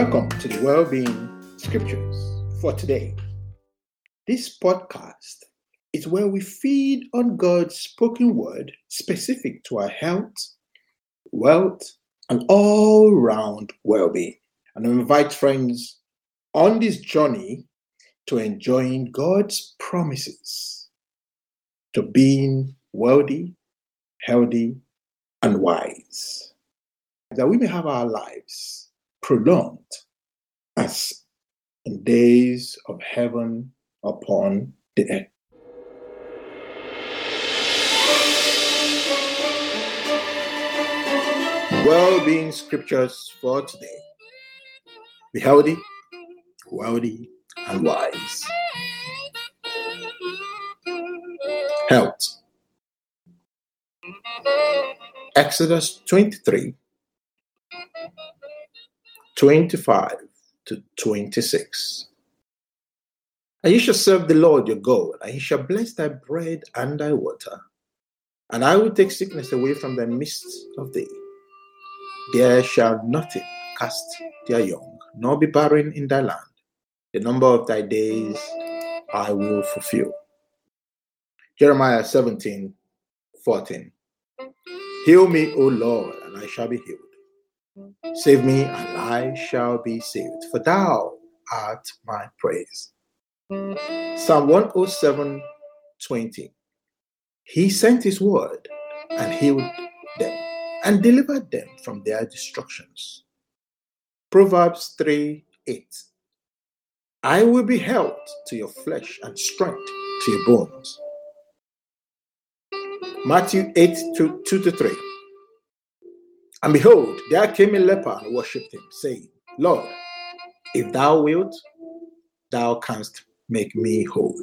Welcome to the Wellbeing Scriptures for today. This podcast is where we feed on God's spoken word specific to our health, wealth, and all round well being. And I invite friends on this journey to enjoying God's promises to being wealthy, healthy, and wise, that we may have our lives prolonged as in days of heaven upon the earth. Well being scriptures for today. Be healthy, wealthy, and wise. Health. Exodus 23 25 to 26. And you shall serve the Lord your God, and he shall bless thy bread and thy water. And I will take sickness away from the midst of thee. There shall nothing cast their young, nor be barren in thy land. The number of thy days I will fulfill. Jeremiah 17 14. Heal me, O Lord, and I shall be healed. Save me, and I shall be saved, for thou art my praise. Psalm 107 20. He sent his word and healed them and delivered them from their destructions. Proverbs 3 8. I will be health to your flesh and strength to your bones. Matthew 8 2, 2 to 3. And behold, there came a leper and worshipped him, saying, Lord, if thou wilt, thou canst make me whole.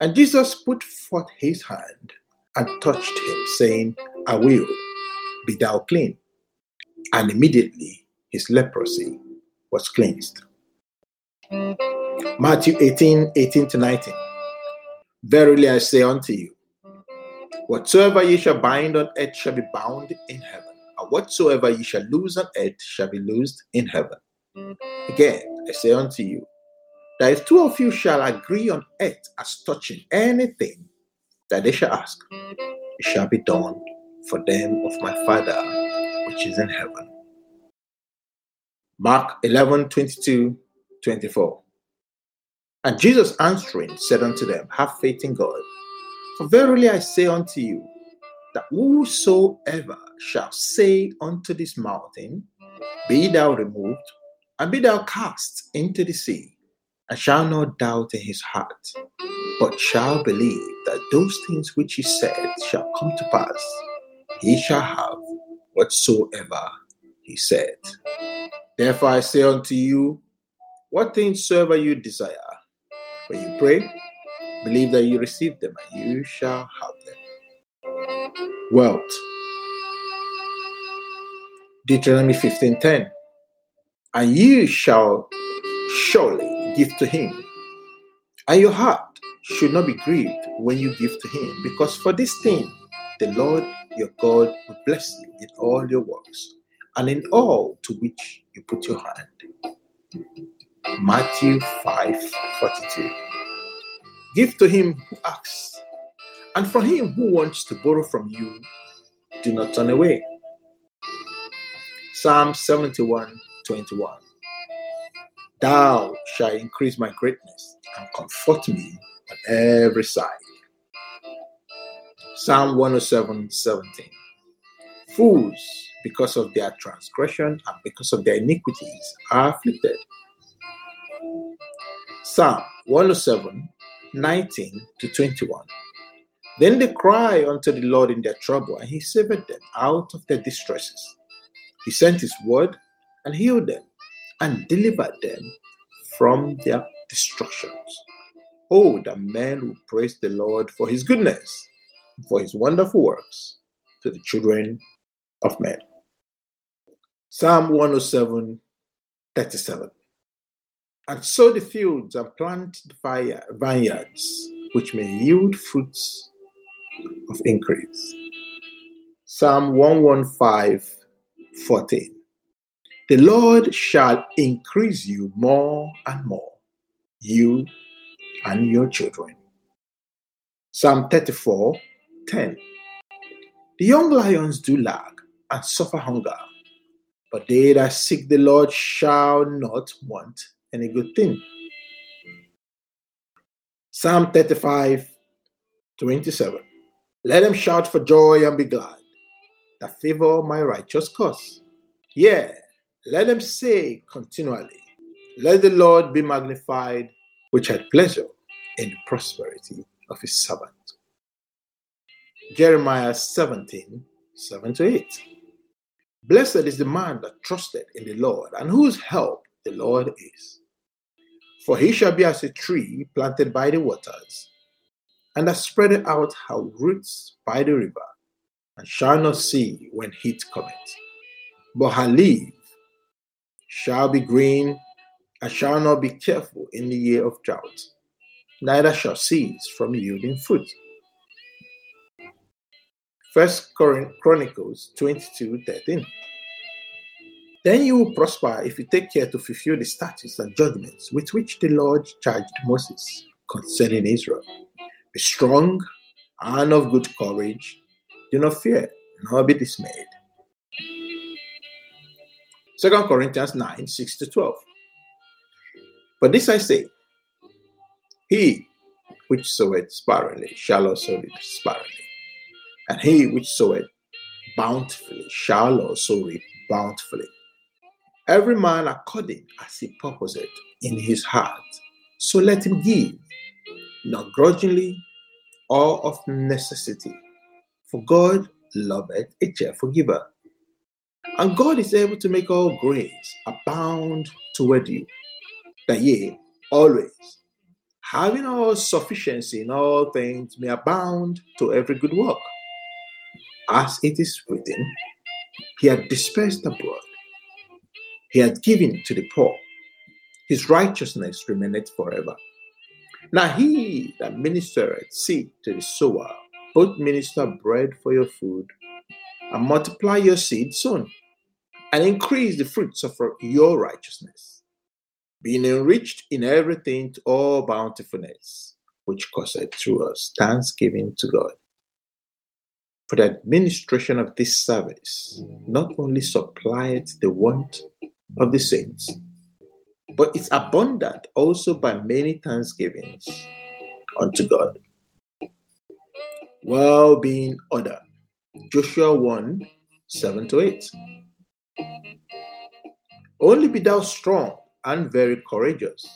And Jesus put forth his hand and touched him, saying, I will, be thou clean. And immediately his leprosy was cleansed. Matthew 18 18 to 19. Verily I say unto you, whatsoever ye shall bind on earth shall be bound in heaven whatsoever ye shall lose on earth shall be loosed in heaven. Again, I say unto you, that if two of you shall agree on earth as touching anything that they shall ask, it shall be done for them of my Father which is in heaven. Mark 11 22 24. And Jesus answering said unto them, Have faith in God. For verily I say unto you, that whosoever shall say unto this mountain, Be thou removed, and be thou cast into the sea, and shall not doubt in his heart, but shall believe that those things which he said shall come to pass, he shall have whatsoever he said. Therefore I say unto you, what things soever you desire, when you pray, believe that you receive them, and you shall have wealth. Deuteronomy 15:10. And you shall surely give to him, and your heart should not be grieved when you give to him, because for this thing the Lord your God will bless you in all your works and in all to which you put your hand. Matthew 5:42. Give to him who asks and for him who wants to borrow from you, do not turn away. Psalm 71 21. Thou shalt increase my greatness and comfort me on every side. Psalm 107 17. Fools, because of their transgression and because of their iniquities, are afflicted. Psalm 107 19 to 21. Then they cry unto the Lord in their trouble, and he saved them out of their distresses. He sent his word and healed them and delivered them from their destructions. Oh, that men will praise the Lord for his goodness, for his wonderful works to the children of men. Psalm 107 37. And sow the fields and plant the vineyards, which may yield fruits of increase. Psalm 115 14. The Lord shall increase you more and more, you and your children. Psalm 34 10. The young lions do lag and suffer hunger, but they that seek the Lord shall not want any good thing. Psalm 35 27. Let them shout for joy and be glad that favor my righteous cause. Yeah, let them say continually, Let the Lord be magnified, which had pleasure in the prosperity of his servant. Jeremiah 17 7 to 8. Blessed is the man that trusted in the Lord, and whose help the Lord is. For he shall be as a tree planted by the waters, and that spreadeth out her roots by the river, and shall not see when heat cometh. But her leaf shall be green, and shall not be careful in the year of drought, neither shall cease from yielding fruit. First Chronicles 22 13. Then you will prosper if you take care to fulfill the statutes and judgments with which the Lord charged Moses concerning Israel. Be strong and of good courage. Do not fear, nor be dismayed. 2 Corinthians 9 6 to 12. But this I say, he which soweth sparingly shall also reap sparingly, and he which soweth bountifully shall also reap bountifully. Every man according as he purposeth in his heart, so let him give, not grudgingly or of necessity, for God loveth a cheerful giver. And God is able to make all grace abound toward you, that ye always, having all sufficiency in all things, may abound to every good work. As it is written, He had dispersed abroad he had given to the poor. His righteousness remaineth forever. Now he that ministereth seed to the sower, both minister bread for your food, and multiply your seed soon, and increase the fruits of your righteousness, being enriched in everything to all bountifulness, which causeth through us thanksgiving to God. For the administration of this service not only supplieth the want of the saints. But it's abundant also by many thanksgivings unto God. Well being order. Joshua 1 7 to 8. Only be thou strong and very courageous,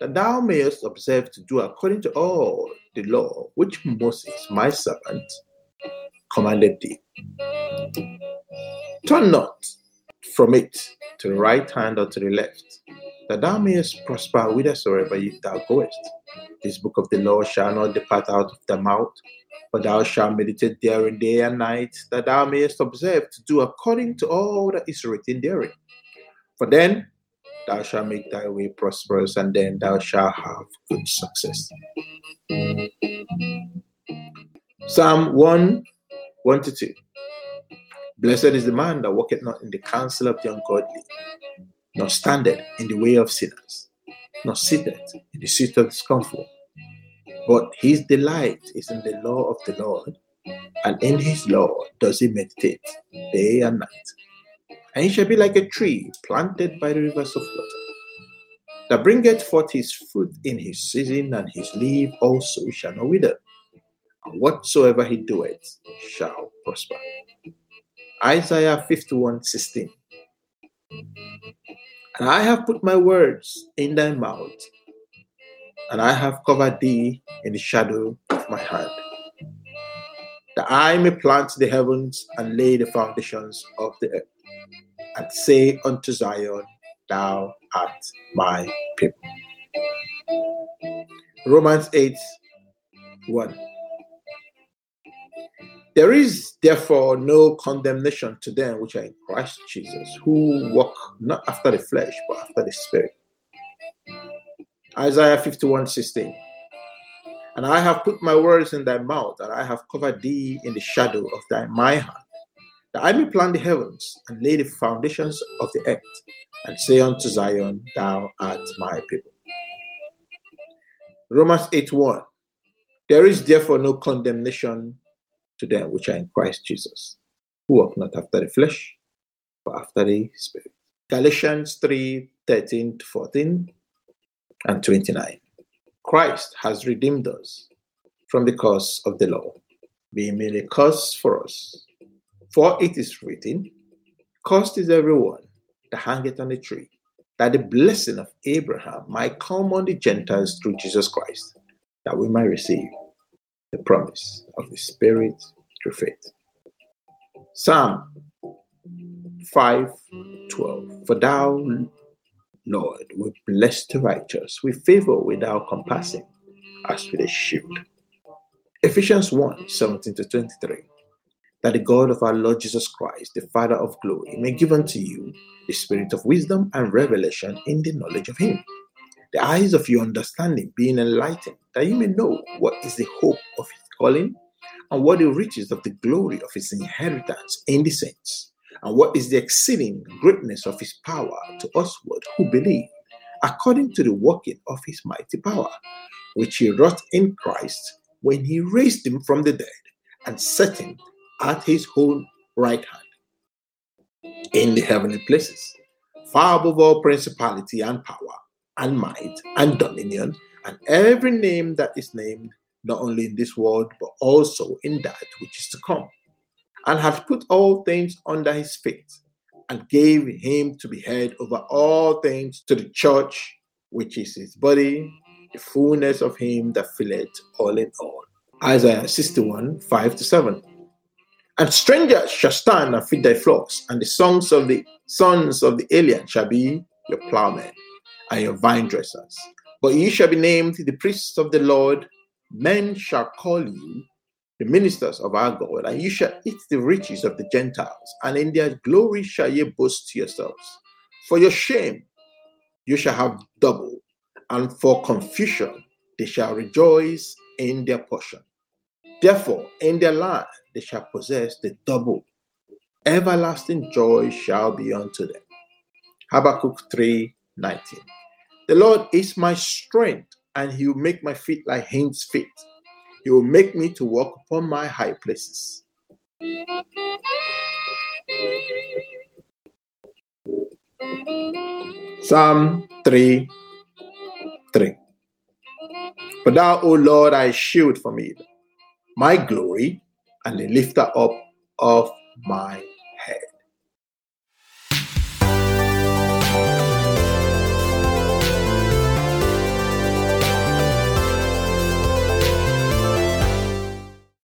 that thou mayest observe to do according to all the law which Moses, my servant, commanded thee. Turn not from it to the right hand or to the left, that thou mayest prosper whithersoever thou goest. This book of the law shall not depart out of thy mouth, but thou shalt meditate therein day and night, that thou mayest observe to do according to all that is written therein. For then thou shalt make thy way prosperous, and then thou shalt have good success. Psalm 1 1 to 2. Blessed is the man that walketh not in the counsel of the ungodly, nor standeth in the way of sinners, nor sitteth in the seat of scornful. But his delight is in the law of the Lord, and in his law does he meditate day and night. And he shall be like a tree planted by the rivers of water, that bringeth forth his fruit in his season, and his leaf also shall not wither. And whatsoever he doeth shall prosper. Isaiah 51 16. And I have put my words in thy mouth, and I have covered thee in the shadow of my hand, that I may plant the heavens and lay the foundations of the earth, and say unto Zion, Thou art my people. Romans 8 1. There is therefore no condemnation to them which are in Christ Jesus, who walk not after the flesh, but after the Spirit. Isaiah 51 16. And I have put my words in thy mouth, and I have covered thee in the shadow of thy my hand, that I may plant the heavens and lay the foundations of the earth, and say unto Zion, Thou art my people. Romans 8 1. There is therefore no condemnation to them which are in Christ Jesus, who walk not after the flesh, but after the Spirit. Galatians 3 13 to 14 and 29. Christ has redeemed us from the curse of the law, being made a curse for us. For it is written, Cursed is everyone that hangeth on a tree, that the blessing of Abraham might come on the Gentiles through Jesus Christ, that we might receive the promise of the Spirit through faith. Psalm 5:12 For thou, Lord, will bless the righteous with favor without compassing, as with a shield. Ephesians 1 17 to 23 that the God of our Lord Jesus Christ, the Father of glory, may give unto you the spirit of wisdom and revelation in the knowledge of Him, the eyes of your understanding being enlightened, that you may know what is the hope of His calling, and what the riches of the glory of His inheritance in the saints, and what is the exceeding greatness of His power to usward who believe, according to the working of His mighty power, which He wrought in Christ when He raised Him from the dead and set Him at his own right hand in the heavenly places, far above all principality and power and might and dominion and every name that is named, not only in this world, but also in that which is to come, and hath put all things under his feet, and gave him to be head over all things to the church, which is his body, the fullness of him that filleth all in all. Isaiah 61 5 to 7. And strangers shall stand and feed thy flocks, and the songs of the sons of the alien shall be your plowmen and your vine dressers. But ye shall be named the priests of the Lord. Men shall call you the ministers of our God, and you shall eat the riches of the Gentiles, and in their glory shall ye boast yourselves. For your shame you shall have double, and for confusion they shall rejoice in their portion. Therefore, in their land they shall possess the double. Everlasting joy shall be unto them. Habakkuk 3 19. The Lord is my strength, and he will make my feet like hinds' feet. He will make me to walk upon my high places. Psalm 3 3. For thou, O Lord, I shield for me, my glory and the lifter up of my